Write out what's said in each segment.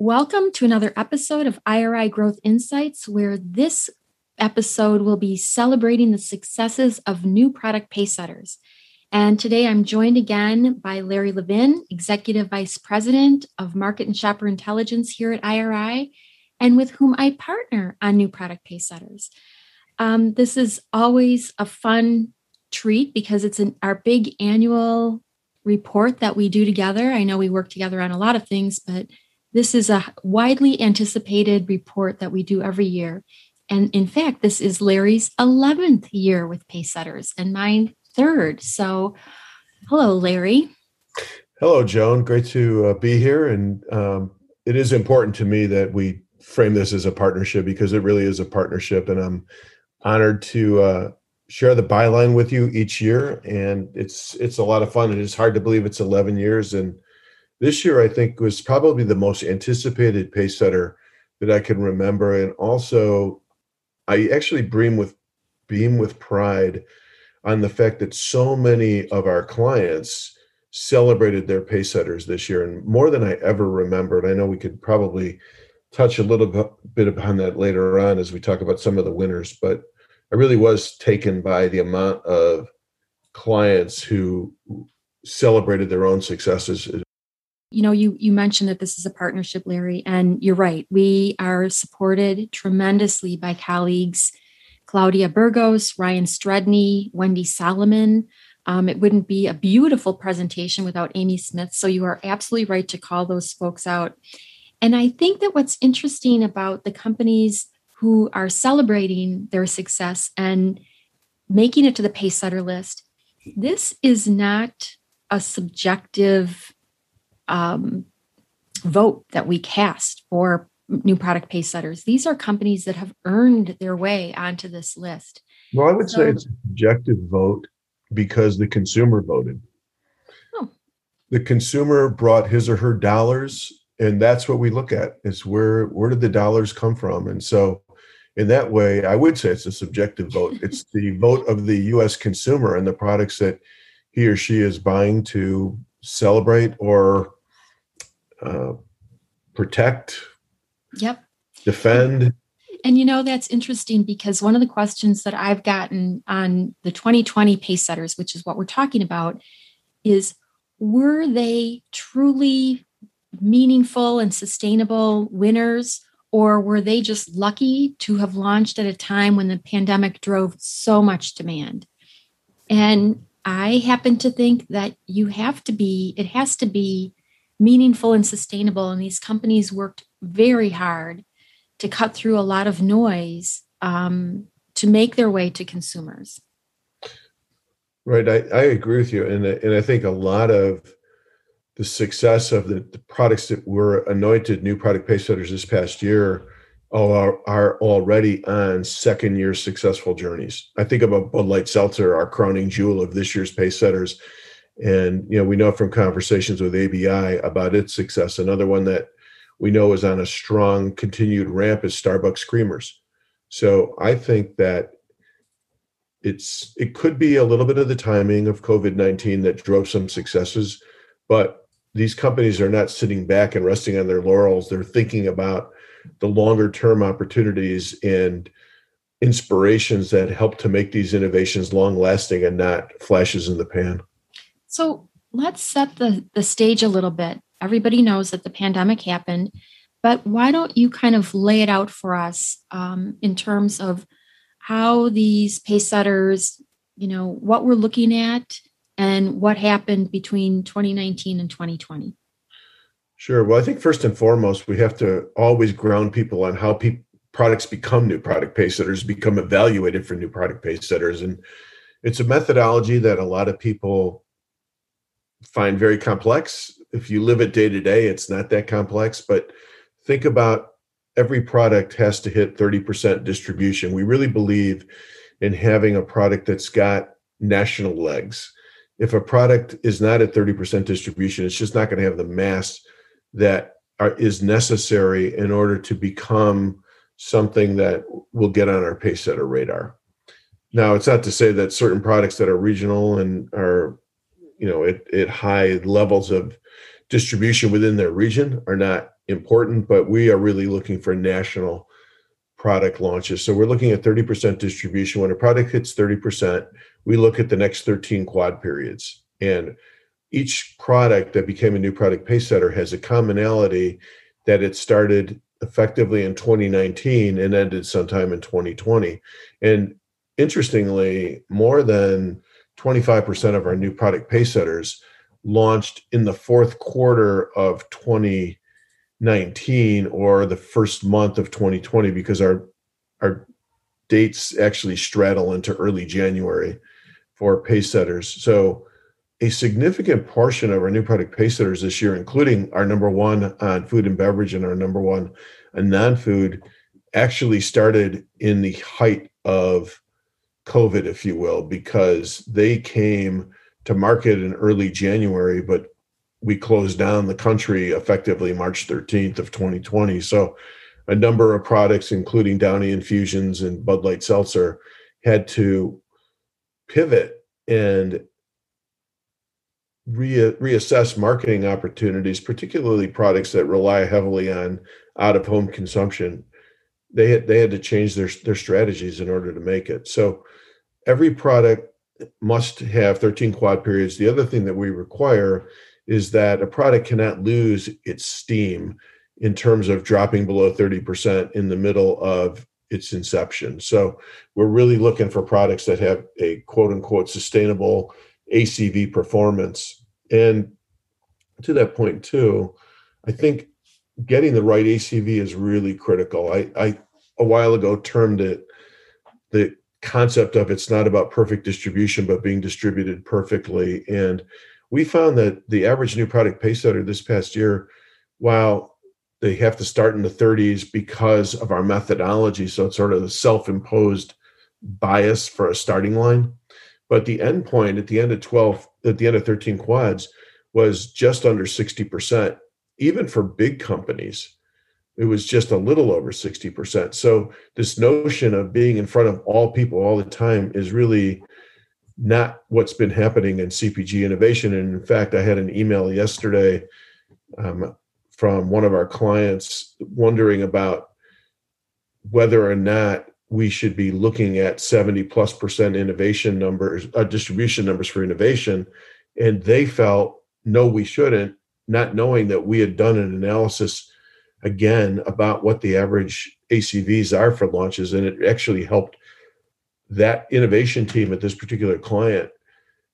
Welcome to another episode of IRI Growth Insights, where this episode will be celebrating the successes of new product pacesetters. And today I'm joined again by Larry Levin, Executive Vice President of Market and Shopper Intelligence here at IRI, and with whom I partner on new product pacesetters. Um, this is always a fun treat because it's an, our big annual report that we do together. I know we work together on a lot of things, but this is a widely anticipated report that we do every year. And in fact, this is Larry's 11th year with Pacesetters and mine third. So, hello, Larry. Hello, Joan. Great to uh, be here. And um, it is important to me that we frame this as a partnership because it really is a partnership. And I'm honored to uh, share the byline with you each year. And it's it's a lot of fun. It is hard to believe it's 11 years. And this year I think was probably the most anticipated pace setter that I can remember, and also I actually beam with beam with pride on the fact that so many of our clients celebrated their pace setters this year, and more than I ever remembered. I know we could probably touch a little bit upon that later on as we talk about some of the winners, but I really was taken by the amount of clients who celebrated their own successes you know you you mentioned that this is a partnership larry and you're right. We are supported tremendously by colleagues claudia burgos ryan stredney wendy solomon um, it wouldn't be a beautiful presentation without amy smith so you are absolutely right to call those folks out. And i think that what's interesting about the companies who are celebrating their success and making it to the pace setter list this is not a subjective um, vote that we cast for new product pace setters. These are companies that have earned their way onto this list. Well, I would so, say it's a subjective vote because the consumer voted. Oh. The consumer brought his or her dollars, and that's what we look at is where where did the dollars come from? And so in that way, I would say it's a subjective vote. it's the vote of the US consumer and the products that he or she is buying to celebrate or uh, protect, yep, defend. And you know, that's interesting because one of the questions that I've gotten on the 2020 pace setters, which is what we're talking about, is were they truly meaningful and sustainable winners? Or were they just lucky to have launched at a time when the pandemic drove so much demand? And I happen to think that you have to be, it has to be meaningful and sustainable. And these companies worked very hard to cut through a lot of noise um, to make their way to consumers. Right, I, I agree with you, and and I think a lot of the success of the, the products that were anointed new product pace setters this past year are, are already on second year successful journeys. I think about Bud Light Seltzer, our crowning jewel of this year's pace setters and you know, we know from conversations with ABI about its success. Another one that we know is on a strong continued ramp is Starbucks Creamers. So I think that it's it could be a little bit of the timing of COVID nineteen that drove some successes, but these companies are not sitting back and resting on their laurels. They're thinking about the longer term opportunities and inspirations that help to make these innovations long lasting and not flashes in the pan. So let's set the, the stage a little bit. Everybody knows that the pandemic happened, but why don't you kind of lay it out for us um, in terms of how these pace setters, you know, what we're looking at and what happened between 2019 and 2020? Sure. Well, I think first and foremost, we have to always ground people on how pe- products become new product pace setters, become evaluated for new product pace setters. And it's a methodology that a lot of people find very complex. If you live it day to day, it's not that complex, but think about every product has to hit 30% distribution. We really believe in having a product that's got national legs. If a product is not at 30% distribution, it's just not going to have the mass that are, is necessary in order to become something that will get on our pace setter radar. Now, it's not to say that certain products that are regional and are, you know, at, at high levels of distribution within their region are not important, but we are really looking for national product launches. So we're looking at 30% distribution. When a product hits 30%, we look at the next 13 quad periods. And each product that became a new product pace setter has a commonality that it started effectively in 2019 and ended sometime in 2020. And interestingly, more than 25% of our new product pace setters launched in the fourth quarter of 2019 or the first month of 2020 because our our dates actually straddle into early January for pace setters. So a significant portion of our new product pace setters this year, including our number one on food and beverage and our number one on non-food, actually started in the height of COVID, if you will, because they came to market in early January, but we closed down the country effectively March 13th of 2020. So a number of products, including Downy infusions and Bud Light Seltzer, had to pivot and re- reassess marketing opportunities, particularly products that rely heavily on out of home consumption. They had they had to change their their strategies in order to make it. So every product must have 13 quad periods. The other thing that we require is that a product cannot lose its steam in terms of dropping below 30% in the middle of its inception. So we're really looking for products that have a quote unquote sustainable ACV performance. And to that point too, I think getting the right ACV is really critical. I, I a while ago termed it the concept of it's not about perfect distribution, but being distributed perfectly. And we found that the average new product pace setter this past year, while they have to start in the 30s because of our methodology, so it's sort of a self-imposed bias for a starting line. But the end point at the end of 12, at the end of 13 quads, was just under 60%, even for big companies it was just a little over 60%. So this notion of being in front of all people all the time is really not what's been happening in CPG innovation. And in fact, I had an email yesterday um, from one of our clients wondering about whether or not we should be looking at 70 plus percent innovation numbers, uh, distribution numbers for innovation. And they felt, no, we shouldn't, not knowing that we had done an analysis again about what the average ACVs are for launches, and it actually helped that innovation team at this particular client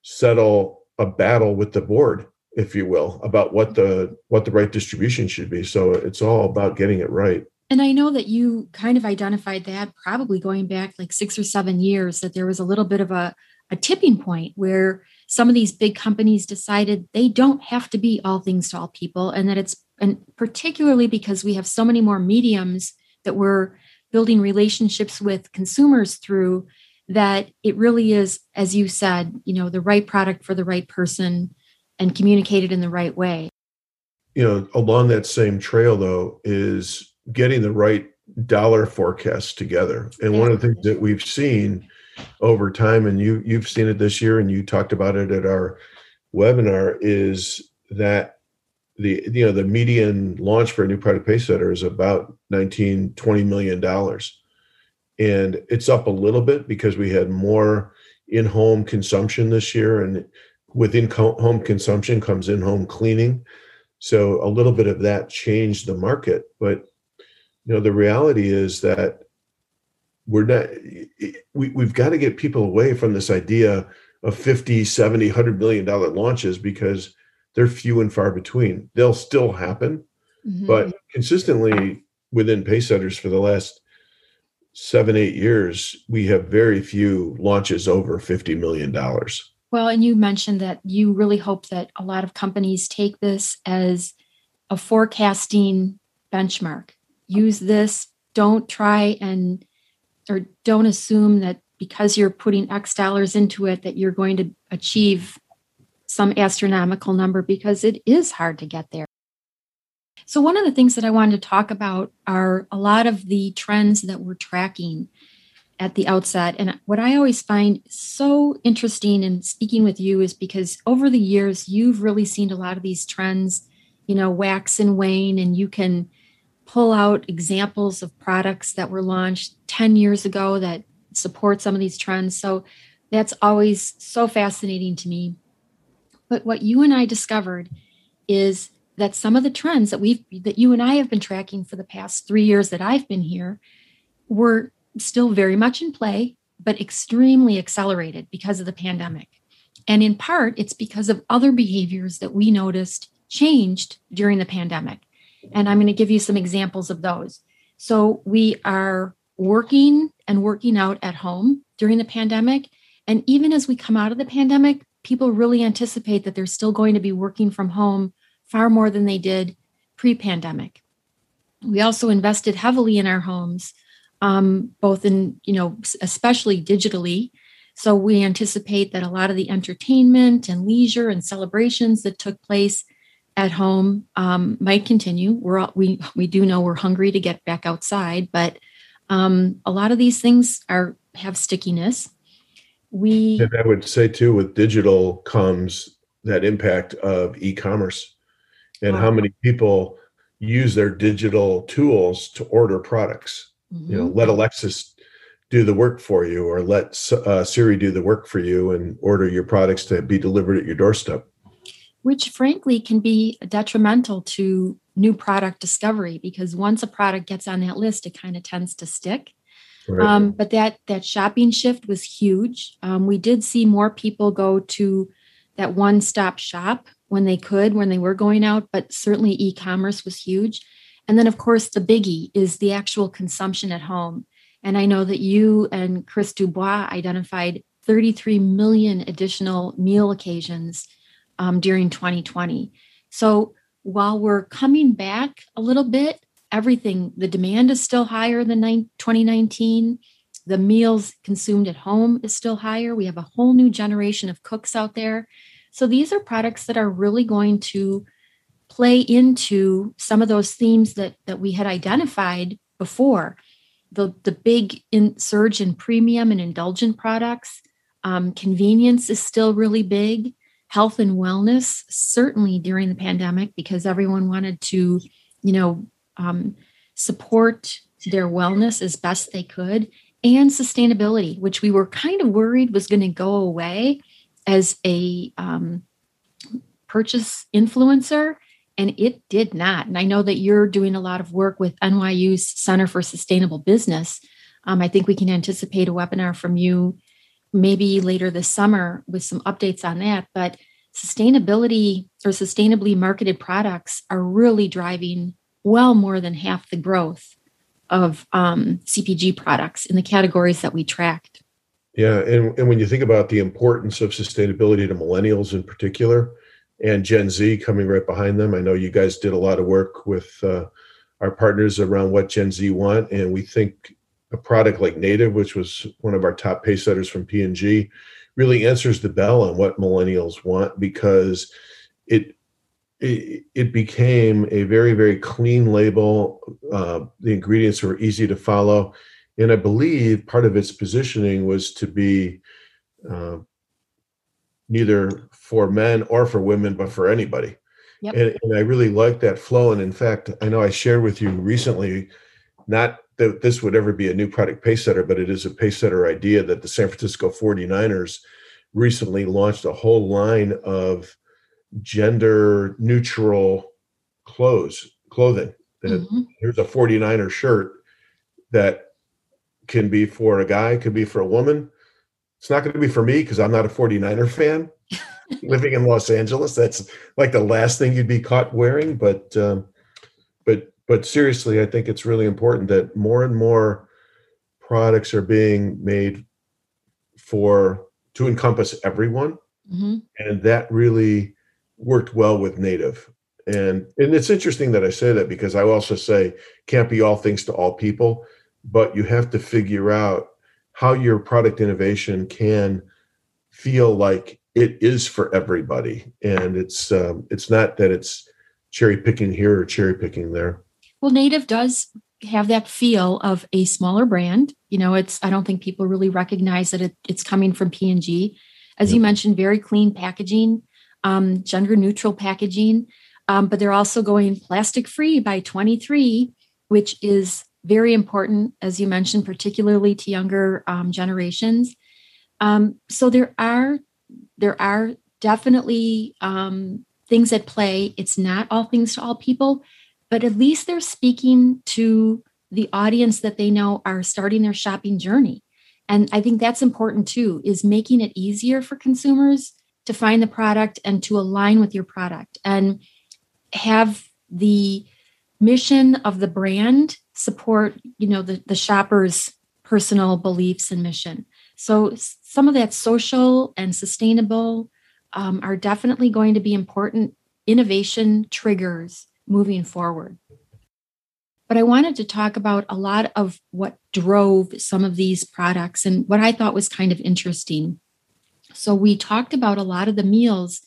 settle a battle with the board, if you will, about what the what the right distribution should be. So it's all about getting it right. And I know that you kind of identified that probably going back like six or seven years that there was a little bit of a, a tipping point where some of these big companies decided they don't have to be all things to all people and that it's and particularly because we have so many more mediums that we're building relationships with consumers through that it really is as you said you know the right product for the right person and communicated in the right way you know along that same trail though is getting the right dollar forecast together and yeah. one of the things that we've seen over time and you you've seen it this year and you talked about it at our webinar is that the you know the median launch for a new product pace setter is about 19 20 million dollars. And it's up a little bit because we had more in-home consumption this year and within home consumption comes in-home cleaning. So a little bit of that changed the market but you know the reality is that we're not we, we've got to get people away from this idea of 50 70 100 million dollar launches because they're few and far between. They'll still happen, mm-hmm. but consistently within pace setters for the last seven, eight years, we have very few launches over $50 million. Well, and you mentioned that you really hope that a lot of companies take this as a forecasting benchmark. Use this. Don't try and or don't assume that because you're putting X dollars into it that you're going to achieve some astronomical number because it is hard to get there. So, one of the things that I wanted to talk about are a lot of the trends that we're tracking at the outset. And what I always find so interesting in speaking with you is because over the years, you've really seen a lot of these trends, you know, wax and wane, and you can pull out examples of products that were launched 10 years ago that support some of these trends. So that's always so fascinating to me. But what you and I discovered is that some of the trends that we've that you and I have been tracking for the past 3 years that I've been here were still very much in play but extremely accelerated because of the pandemic. And in part it's because of other behaviors that we noticed changed during the pandemic. And I'm going to give you some examples of those. So we are working and working out at home during the pandemic. And even as we come out of the pandemic, people really anticipate that they're still going to be working from home far more than they did pre pandemic. We also invested heavily in our homes, um, both in, you know, especially digitally. So we anticipate that a lot of the entertainment and leisure and celebrations that took place at home um, might continue. We're all, we we do know we're hungry to get back outside, but um, a lot of these things are have stickiness. We and I would say too, with digital comes that impact of e-commerce and wow. how many people use their digital tools to order products. Mm-hmm. You know, let Alexa do the work for you, or let uh, Siri do the work for you, and order your products to be delivered at your doorstep which frankly can be detrimental to new product discovery because once a product gets on that list, it kind of tends to stick. Right. Um, but that that shopping shift was huge. Um, we did see more people go to that one stop shop when they could, when they were going out. But certainly, e-commerce was huge. And then, of course, the biggie is the actual consumption at home. And I know that you and Chris Dubois identified 33 million additional meal occasions um, during 2020. So while we're coming back a little bit, everything, the demand is still higher than 2019. The meals consumed at home is still higher. We have a whole new generation of cooks out there. So these are products that are really going to play into some of those themes that, that we had identified before. The, the big in, surge in premium and indulgent products. Um, convenience is still really big health and wellness, certainly during the pandemic, because everyone wanted to, you know, um, support their wellness as best they could, and sustainability, which we were kind of worried was going to go away as a um, purchase influencer. And it did not. And I know that you're doing a lot of work with NYU's Center for Sustainable Business. Um, I think we can anticipate a webinar from you maybe later this summer with some updates on that. But sustainability or sustainably marketed products are really driving well more than half the growth of um, CPG products in the categories that we tracked. Yeah, and, and when you think about the importance of sustainability to millennials in particular, and Gen Z coming right behind them, I know you guys did a lot of work with uh, our partners around what Gen Z want, and we think a product like Native, which was one of our top pace setters from P&G, really answers the bell on what millennials want because it it, it became a very very clean label. Uh, the ingredients were easy to follow, and I believe part of its positioning was to be uh, neither for men or for women, but for anybody. Yep. And, and I really like that flow. And in fact, I know I shared with you recently, not that this would ever be a new product pace setter, but it is a pace setter idea that the San Francisco 49ers recently launched a whole line of gender neutral clothes, clothing. That mm-hmm. here's a 49er shirt that can be for a guy, could be for a woman. It's not going to be for me because I'm not a 49er fan. Living in Los Angeles, that's like the last thing you'd be caught wearing. But um, but but seriously, I think it's really important that more and more products are being made for to encompass everyone mm-hmm. and that really worked well with native. And and it's interesting that i say that because i also say can't be all things to all people but you have to figure out how your product innovation can feel like it is for everybody. And it's um, it's not that it's cherry picking here or cherry picking there. Well native does have that feel of a smaller brand. You know it's i don't think people really recognize that it, it's coming from p&g as you mentioned very clean packaging um, gender neutral packaging um, but they're also going plastic free by 23 which is very important as you mentioned particularly to younger um, generations um, so there are there are definitely um, things at play. It's not all things to all people, but at least they're speaking to the audience that they know are starting their shopping journey. And I think that's important too, is making it easier for consumers to find the product and to align with your product and have the mission of the brand support, you know, the, the shopper's personal beliefs and mission. So some of that social and sustainable um, are definitely going to be important innovation triggers moving forward. But I wanted to talk about a lot of what drove some of these products and what I thought was kind of interesting. So, we talked about a lot of the meals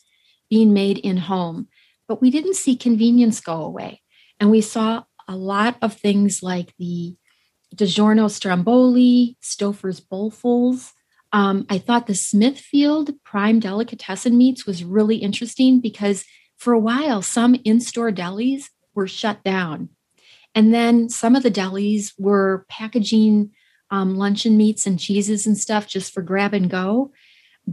being made in home, but we didn't see convenience go away. And we saw a lot of things like the DiGiorno Stromboli, Stouffer's Bowlfuls. Um, I thought the Smithfield Prime Delicatessen meats was really interesting because for a while, some in store delis were shut down. And then some of the delis were packaging um, luncheon meats and cheeses and stuff just for grab and go.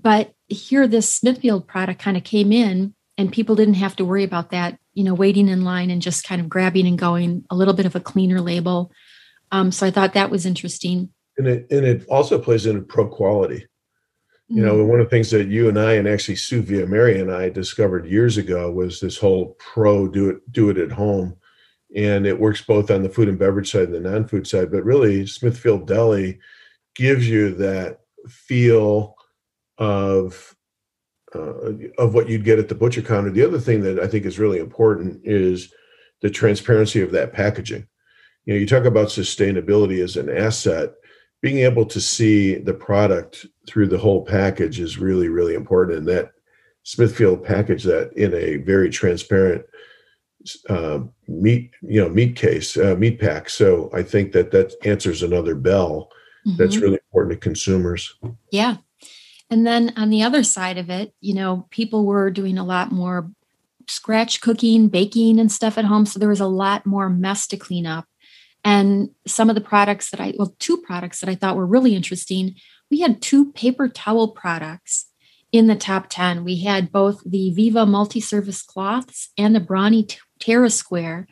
But here, this Smithfield product kind of came in, and people didn't have to worry about that, you know, waiting in line and just kind of grabbing and going, a little bit of a cleaner label. Um, so I thought that was interesting. And it and it also plays into pro quality. You know, mm-hmm. one of the things that you and I and actually Sue Viamari and I discovered years ago was this whole pro do it do it at home. And it works both on the food and beverage side and the non-food side. But really, Smithfield Deli gives you that feel of uh, of what you'd get at the butcher counter. The other thing that I think is really important is the transparency of that packaging. You know you talk about sustainability as an asset being able to see the product through the whole package is really really important. And that smithfield package that in a very transparent uh, meat you know meat case uh, meat pack. So i think that that answers another bell mm-hmm. that's really important to consumers. Yeah and then on the other side of it you know people were doing a lot more scratch cooking baking and stuff at home so there was a lot more mess to clean up and some of the products that I, well, two products that I thought were really interesting, we had two paper towel products in the top 10. We had both the Viva multi surface cloths and the Brawny Tear-A-Square.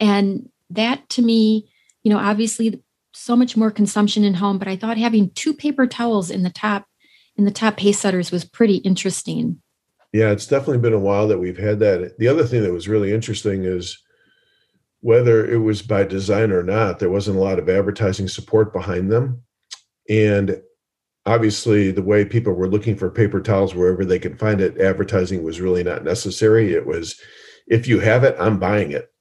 And that to me, you know, obviously so much more consumption in home, but I thought having two paper towels in the top in the top pace setters was pretty interesting. Yeah, it's definitely been a while that we've had that. The other thing that was really interesting is whether it was by design or not, there wasn't a lot of advertising support behind them. And obviously, the way people were looking for paper towels wherever they could find it, advertising was really not necessary. It was, if you have it, I'm buying it.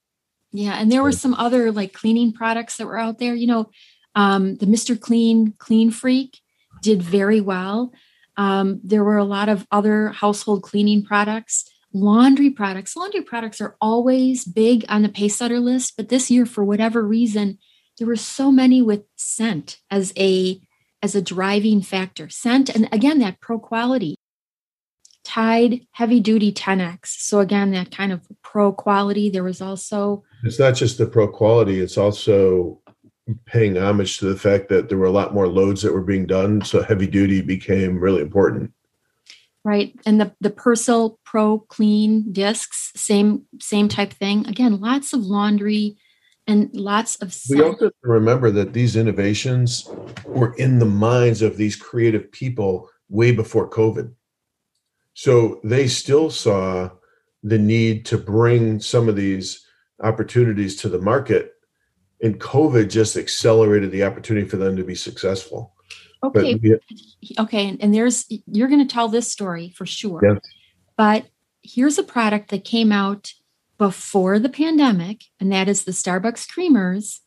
Yeah. And there were some other like cleaning products that were out there. You know, um, the Mr. Clean Clean Freak did very well. Um, there were a lot of other household cleaning products laundry products. Laundry products are always big on the Pacesetter list, but this year, for whatever reason, there were so many with scent as a as a driving factor. Scent, and again, that pro quality. Tide heavy duty 10x. So again, that kind of pro quality. There was also it's not just the pro quality, it's also paying homage to the fact that there were a lot more loads that were being done. So heavy duty became really important right and the the Persil Pro Clean discs, same same type thing. Again, lots of laundry and lots of. We also remember that these innovations were in the minds of these creative people way before COVID. So they still saw the need to bring some of these opportunities to the market and COVID just accelerated the opportunity for them to be successful. Okay. We, okay. And there's, you're going to tell this story for sure. Yes. But here's a product that came out before the pandemic, and that is the Starbucks creamers.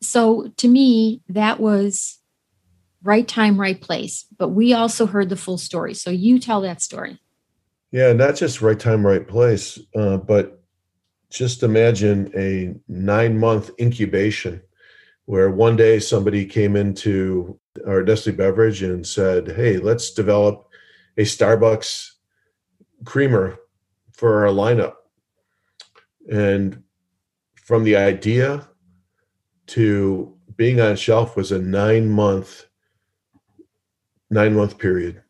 So to me, that was right time, right place. But we also heard the full story. So you tell that story. Yeah, not just right time, right place, uh, but just imagine a nine month incubation where one day somebody came into our Nestle beverage and said, Hey, let's develop a Starbucks creamer for our lineup. And from the idea to being on shelf was a nine month nine month period.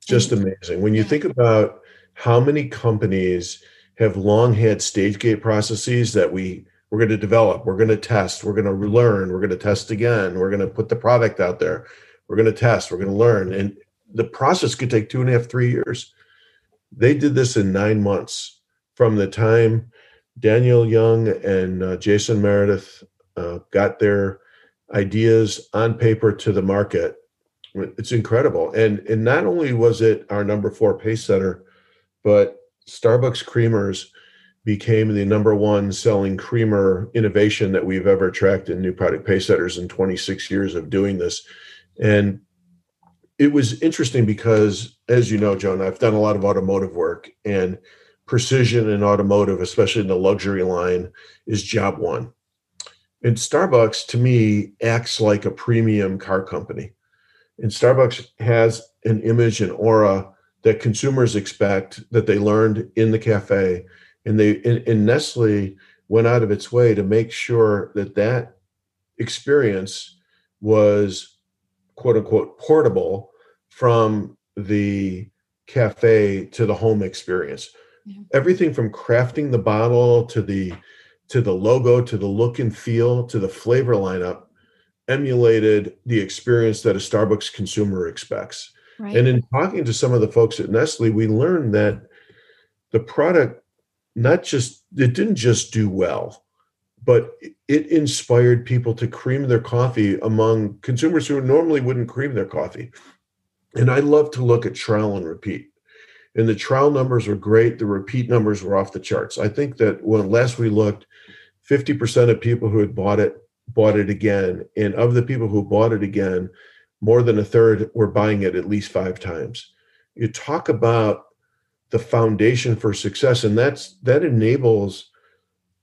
Just mm. amazing. When you think about how many companies have long had stage gate processes that we we're going to develop we're going to test we're going to learn we're going to test again we're going to put the product out there we're going to test we're going to learn. And the process could take two and a half three years. They did this in nine months. From the time daniel young and uh, jason meredith uh, got their ideas on paper to the market it's incredible. And and not only was it our number four pace setter but starbucks creamers became the number one selling creamer innovation that we've ever tracked in new product pace setters in 26 years of doing this. And it was interesting because, as you know, Joan, I've done a lot of automotive work and precision in automotive, especially in the luxury line, is job one. And Starbucks, to me, acts like a premium car company. And Starbucks has an image and aura that consumers expect that they learned in the cafe. And they and, and Nestle went out of its way to make sure that that experience was quote unquote portable from the cafe to the home experience. Yeah. everything from crafting the bottle to the to the logo to the look and feel to the flavor lineup emulated the experience that a starbucks consumer expects right. and in talking to some of the folks at nestle we learned that the product not just it didn't just do well but it inspired people to cream their coffee among consumers who normally wouldn't cream their coffee. And i love to look at trial and repeat. And the trial numbers were great. The repeat numbers were off the charts. I think that when last we looked 50% of people who had bought it bought it again. And of the people who bought it again more than a third were buying it at least five times. You talk about the foundation for success and that's that enables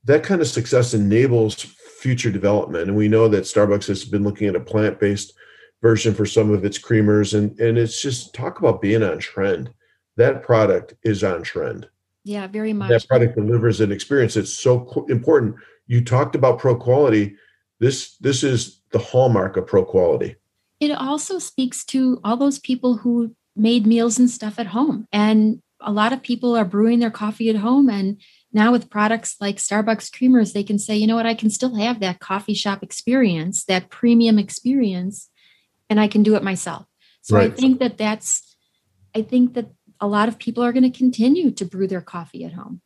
that kind of success enables future development. And we know that starbucks has been looking at a plant-based version for some of its creamers and and it's just talk about being on trend. That product is on trend. Yeah very much. that product delivers an experience. It's so important. You talked about pro quality. This this is the hallmark of pro quality it also speaks to all those people who made meals and stuff at home. And a lot of people are brewing their coffee at home. And now with products like starbucks creamers they can say you know what? I can still have that coffee shop experience that premium experience and i can do it myself. So right. i think that that's i think that a lot of people are going to continue to brew their coffee at home.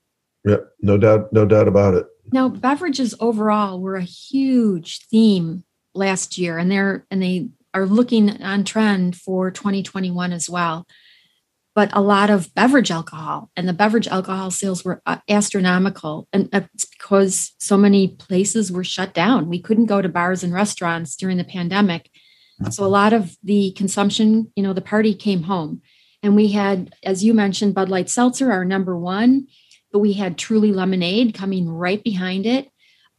Yeah no doubt no doubt about it. Now beverages overall were a huge theme last year and they're and they are looking on trend for 2021 as well. But a lot of beverage alcohol and the beverage alcohol sales were uh, astronomical and it's because so many places were shut down. We couldn't go to bars and restaurants during the pandemic. So a lot of the consumption you know the party came home. And we had as you mentioned bud light seltzer our number one but we had truly lemonade coming right behind it.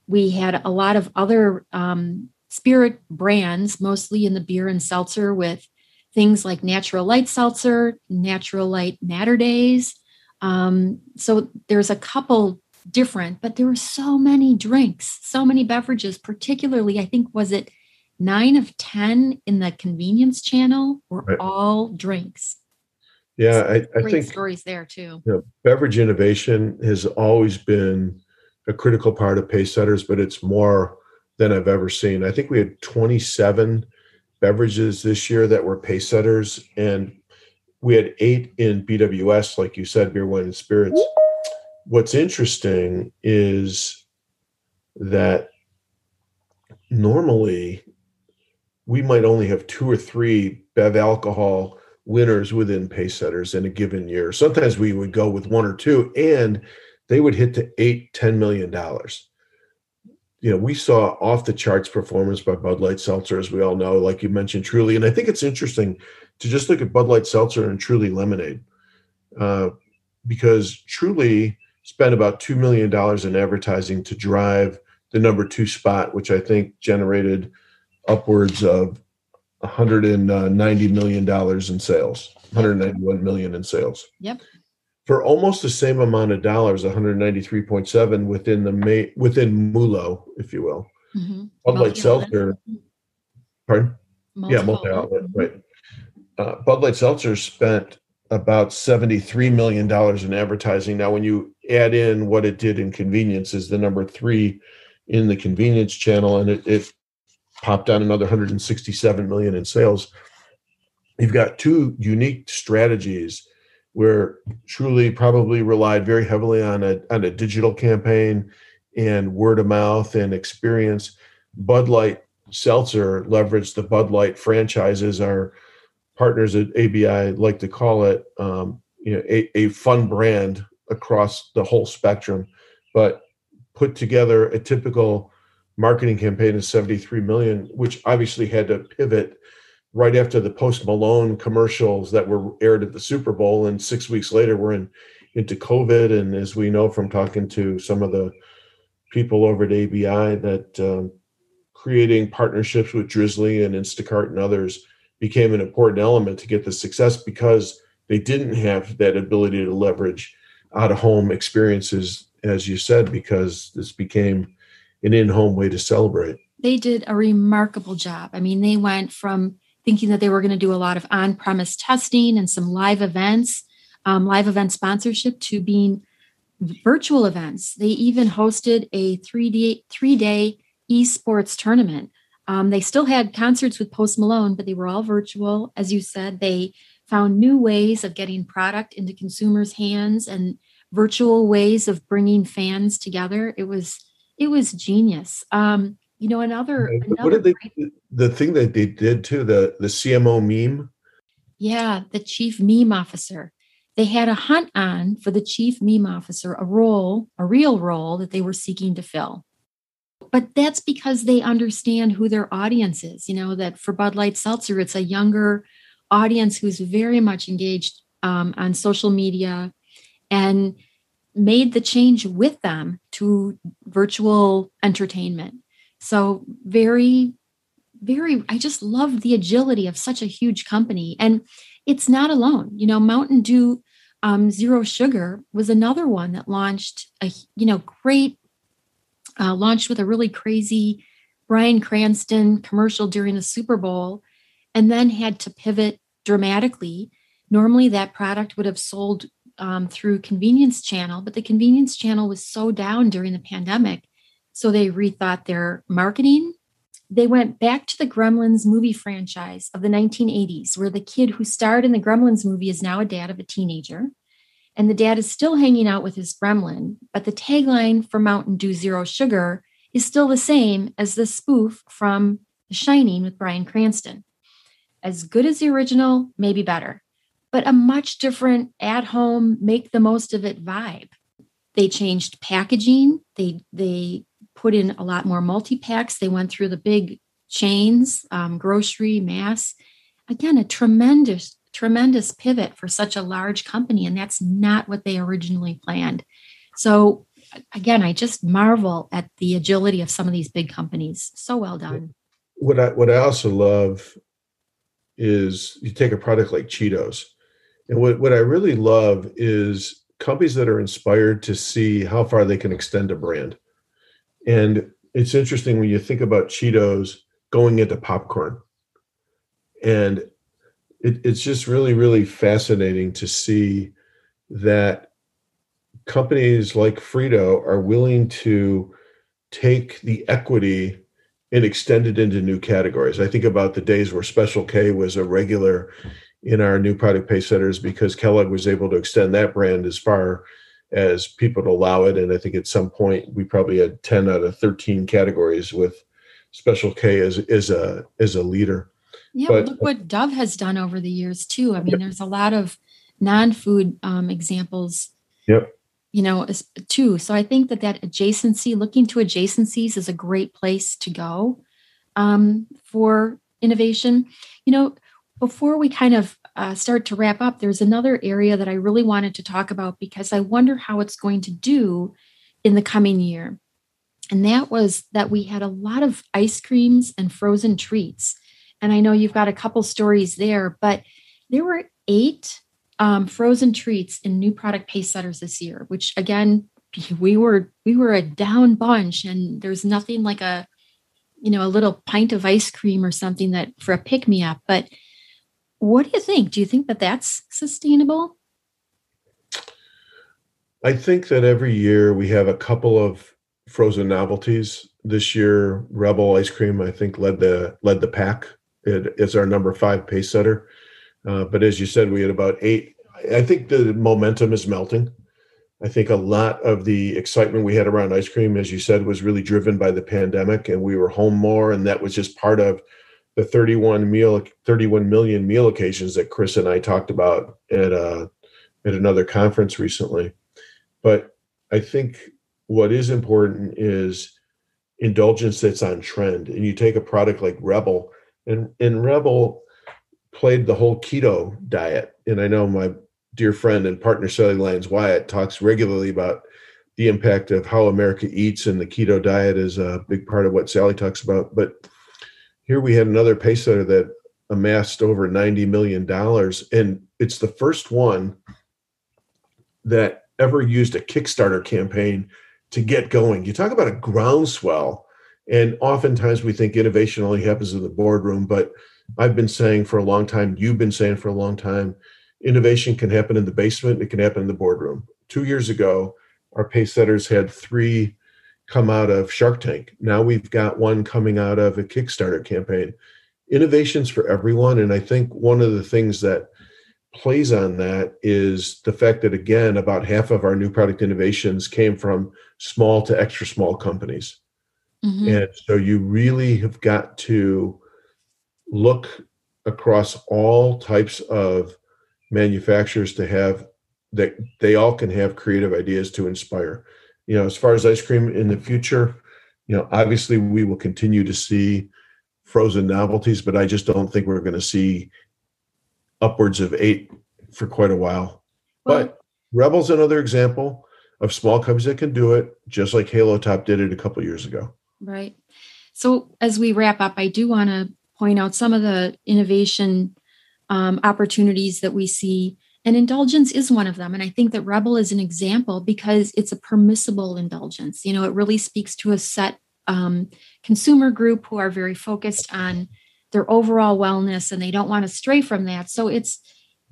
We had a lot of other um, spirit brands mostly in the beer and seltzer with things like Natural Light Seltzer, Natural Light Naturdays. Um, so there's a couple different, but there were so many drinks, so many beverages, particularly, I think, was it nine of 10 in the convenience channel were right. all drinks. Yeah, I, I, think stories there too. You know, beverage innovation has always been a critical part of pace setters, but it's more than I've ever seen. I think we had 27 beverages this year that were pace setters, and we had eight in BWS, like you said, beer, wine, and spirits. What's interesting is that normally we might only have two or three bev alcohol winners within pace setters in a given year sometimes we would go with one or two and they would hit to eight ten million dollars you know we saw off the charts performance by bud light seltzer as we all know like you mentioned truly and i think it's interesting to just look at bud light seltzer and truly lemonade uh, because truly spent about $2 million in advertising to drive the number two spot, which I think generated upwards of 190 million dollars in sales, 191 million in sales. Yep. For almost the same amount of dollars, 193.7 within the within MULO, if you will. Mm-hmm. Bud Light Seltzer. Pardon? Multi yeah, multi outlet, mm-hmm. right. Uh, Bud Light Seltzer spent about $73 million in advertising. Now, when you add in what it did in convenience, is the number three in the convenience channel, and it, it popped on another 167 million in sales. You've got two unique strategies where Truly probably relied very heavily on a on a digital campaign and word of mouth and experience. Bud Light Seltzer leveraged the Bud Light franchises, our partners at ABI like to call it, um, you know, a, a fun brand across the whole spectrum, but put together a typical marketing campaign of 73 million, which obviously had to pivot right after the Post Malone commercials that were aired at the Super Bowl. And six weeks later, we're in into COVID. And as we know from talking to some of the people over at ABI, that um, creating partnerships with Drizly and Instacart and others became an important element to get the success because they didn't have that ability to leverage out of home experiences, as you said, because this became an in-home way to celebrate. They did a remarkable job. I mean, they went from thinking that they were going to do a lot of on-premise testing and some live events, um, live event sponsorship, to being virtual events. They even hosted a three-day three-day esports tournament. Um, they still had concerts with Post Malone, but they were all virtual. As you said, they found new ways of getting product into consumers' hands and virtual ways of bringing fans together. It was it was genius. Um, you know, another, another what did they, great, the thing that they did too, the the CMO meme. Yeah, the chief meme officer. They had a hunt on for the chief meme officer, a role, a real role that they were seeking to fill. But that's because they understand who their audience is. You know, that for Bud Light Seltzer, it's a younger audience who's very much engaged um, on social media and made the change with them to virtual entertainment. So, very, very, I just love the agility of such a huge company. And it's not alone. You know, Mountain Dew um, Zero Sugar was another one that launched a, you know, great, uh, launched with a really crazy Bryan Cranston commercial during the Super Bowl and then had to pivot dramatically. Normally, that product would have sold um, through convenience channel, but the convenience channel was so down during the pandemic. So they rethought their marketing. They went back to the Gremlins movie franchise of the 1980s, where the kid who starred in the Gremlins movie is now a dad of a teenager. And the dad is still hanging out with his gremlin, but the tagline for Mountain Dew Zero Sugar is still the same as the spoof from The Shining with Bryan Cranston. As good as the original, maybe better but a much different at home, make the most of it vibe. They changed packaging. They they put in a lot more multi packs. They went through the big chains, um, grocery, mass. Again, a tremendous tremendous pivot for such a large company, and that's not what they originally planned. So again, I just marvel at the agility of some of these big companies. So well done. What I what I also love is you take a product like Cheetos and what, what I really love is companies that are inspired to see how far they can extend a brand. And it's interesting when you think about Cheetos going into popcorn. And it, it's just really, really fascinating to see that companies like Frito are willing to take the equity and extend it into new categories. I think about the days where Special K was a regular in our new product pace setters because Kellogg was able to extend that brand as far as people to allow it. And I think at some point we probably had 10 out of 13 categories with Special K as, is a is a leader. Yeah, but, look what Dove has done over the years too. I mean, yep. there's a lot of non-food um, examples. Yep. You know, too. So I think that that adjacency, looking to adjacencies, is a great place to go um, for innovation. You know, before we kind of uh, start to wrap up, there's another area that I really wanted to talk about because I wonder how it's going to do in the coming year. And that was that we had a lot of ice creams and frozen treats. And I know you've got a couple stories there, but there were eight um, frozen treats in new product pace setters this year, which again, we were we were a down bunch, and there's nothing like a you know a little pint of ice cream or something that for a pick me up. But what do you think? Do you think that that's sustainable? I think that every year we have a couple of frozen novelties. This year, Rebel ice cream I think led the led the pack. It is our number five pace setter. Uh, but as you said, we had about eight. I think the momentum is melting. I think a lot of the excitement we had around ice cream, as you said, was really driven by the pandemic, and we were home more, and that was just part of the 31 meal, 31 million meal occasions that Chris and I talked about at uh, at another conference recently. But I think what is important is indulgence that's on trend, and you take a product like Rebel, and and Rebel played the whole keto diet. And I know my dear friend and partner Sally Lyons Wyatt talks regularly about the impact of how America eats, and the keto diet is a big part of what Sally talks about. But here we had another pace setter that amassed over $90 million. And it's the first one that ever used a Kickstarter campaign to get going. You talk about a groundswell. And oftentimes we think innovation only happens in the boardroom, but I've been saying for a long time, you've been saying for a long time, innovation can happen in the basement, it can happen in the boardroom. Two years ago, our pace setters had three come out of Shark Tank. Now we've got one coming out of a Kickstarter campaign. Innovations for everyone. And I think one of the things that plays on that is the fact that, again, about half of our new product innovations came from small to extra small companies. Mm-hmm. And so you really have got to look across all types of manufacturers to have that they all can have creative ideas to inspire. You know, as far as ice cream in the future, you know, obviously we will continue to see frozen novelties, but I just don't think we're going to see upwards of eight for quite a while. Well, but Rebel's another example of small companies that can do it, just like Halo Top did it a couple years ago. Right. So as we wrap up, I do want to point out some of the innovation um, opportunities that we see. And indulgence is one of them. And I think that Rebel is an example because it's a permissible indulgence. You know, it really speaks to a set um, consumer group who are very focused on their overall wellness and they don't want to stray from that. So it's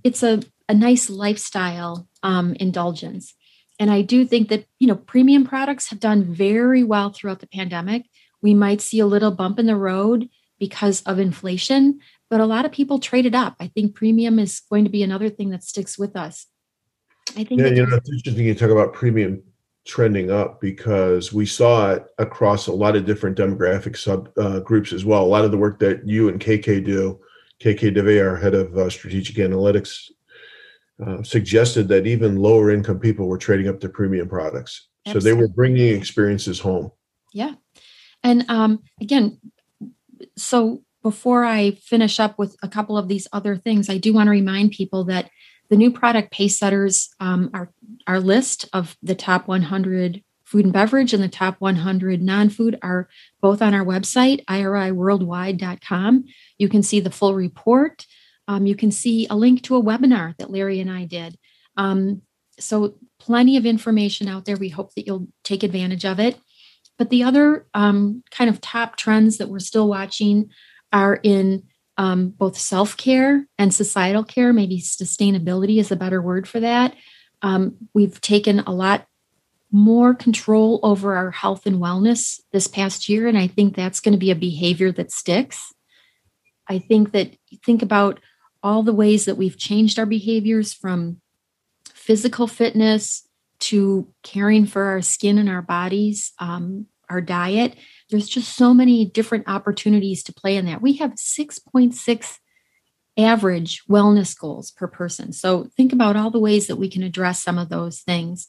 it's a, a nice lifestyle um, indulgence. And I do think that, you know, premium products have done very well throughout the pandemic. We might see a little bump in the road because of inflation, but a lot of people traded up. I think premium is going to be another thing that sticks with us. I think. Yeah, you know, it's interesting you talk about premium trending up because we saw it across a lot of different demographic sub uh, groups as well. A lot of the work that you and KK do, KK Davey, our head of uh, strategic analytics, uh, suggested that even lower income people were trading up to premium products. Absolutely. So they were bringing experiences home. Yeah. And um, again, so before I finish up with a couple of these other things, I do want to remind people that the new product pace setters um, our our list of the top 100 food and beverage and the top 100 non-food are both on our website iriworldwide.com you can see the full report. Um, you can see a link to a webinar that larry and i did. Um, so plenty of information out there. We hope that you'll take advantage of it. But the other um, kind of top trends that we're still watching are in um, both self care and societal care. Maybe sustainability is a better word for that. Um, we've taken a lot more control over our health and wellness this past year, and I think that's going to be a behavior that sticks. I think that think about all the ways that we've changed our behaviors from physical fitness to caring for our skin and our bodies, um, our diet. There's just so many different opportunities to play in that. We have 6.6 average wellness goals per person. So think about all the ways that we can address some of those things.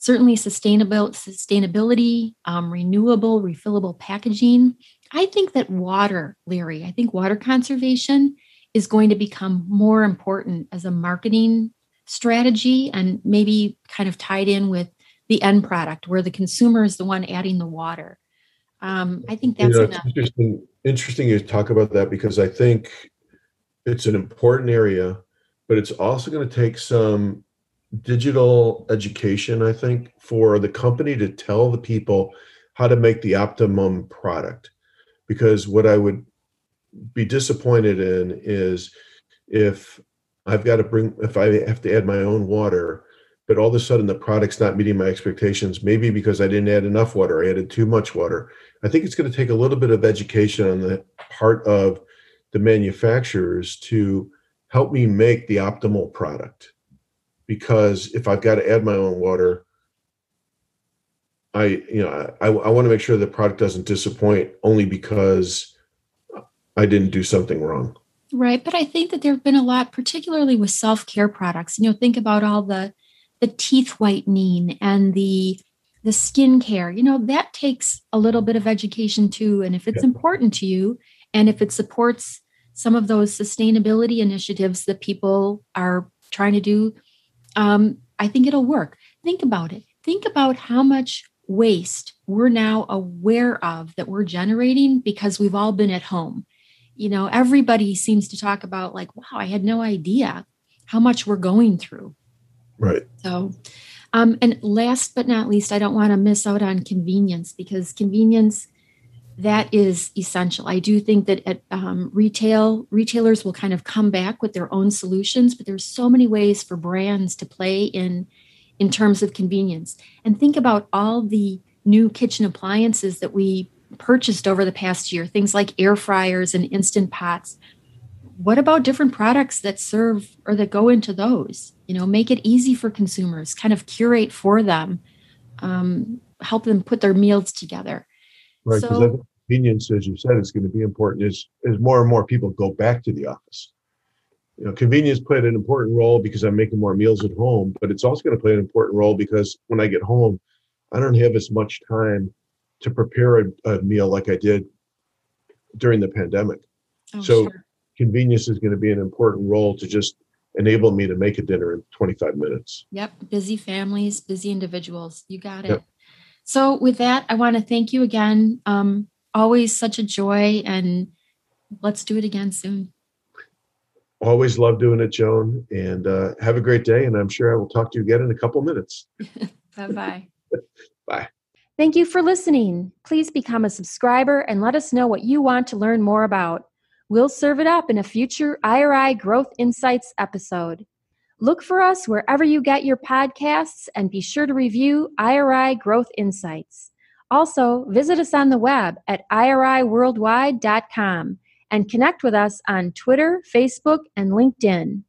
Certainly, sustainable sustainability, um, renewable, refillable packaging. I think that water, Larry, I think water conservation is going to become more important as a marketing strategy and maybe kind of tied in with the end product where the consumer is the one adding the water. Um, I think that's you know, interesting. Interesting you talk about that because I think it's an important area, but it's also going to take some digital education, I think, for the company to tell the people how to make the optimum product. Because what I would be disappointed in is if I've got to bring, if I have to add my own water, but all of a sudden the product's not meeting my expectations, maybe because I didn't add enough water, I added too much water. I think it's going to take a little bit of education on the part of the manufacturers to help me make the optimal product. Because if I've got to add my own water, I, you know, I, I want to make sure the product doesn't disappoint only because I didn't do something wrong. Right. But I think that there have been a lot, particularly with self care products. You know, think about all the the teeth whitening and the the skin care. You know, that takes a little bit of education too. And if it's yeah. important to you and if it supports some of those sustainability initiatives that people are trying to do, um, I think it'll work. Think about it. Think about how much waste we're now aware of that we're generating because we've all been at home you know, everybody seems to talk about like, wow, I had no idea how much we're going through. Right. So, um, and last but not least, I don't want to miss out on convenience because convenience that is essential. I do think that at um, retail, retailers will kind of come back with their own solutions, but there's so many ways for brands to play in in terms of convenience. And think about all the new kitchen appliances that we purchased over the past year, things like air fryers and instant pots. What about different products that serve or that go into those? You know, make it easy for consumers, kind of curate for them, um, help them put their meals together. Right. Because so, convenience, as you said, is going to be important as, as more and more people go back to the office. You know, convenience played an important role because I'm making more meals at home, but it's also going to play an important role because when I get home, I don't have as much time to prepare a, a meal like I did during the pandemic. Oh, so sure. Convenience is going to be an important role to just enable me to make a dinner in 25 minutes. Yep. Busy families, busy individuals. You got it. Yep. So with that, I want to thank you again. Um, always such a joy and let's do it again soon. Always love doing it, Joan. And uh, have a great day. And I'm sure I will talk to you again in a couple minutes. Bye-bye. Bye. Thank you for listening. Please become a subscriber and let us know what you want to learn more about. We'll serve it up in a future IRI Growth Insights episode. Look for us wherever you get your podcasts and be sure to review IRI Growth Insights. Also, visit us on the web at iriworldwide.com and connect with us on Twitter, Facebook, and LinkedIn.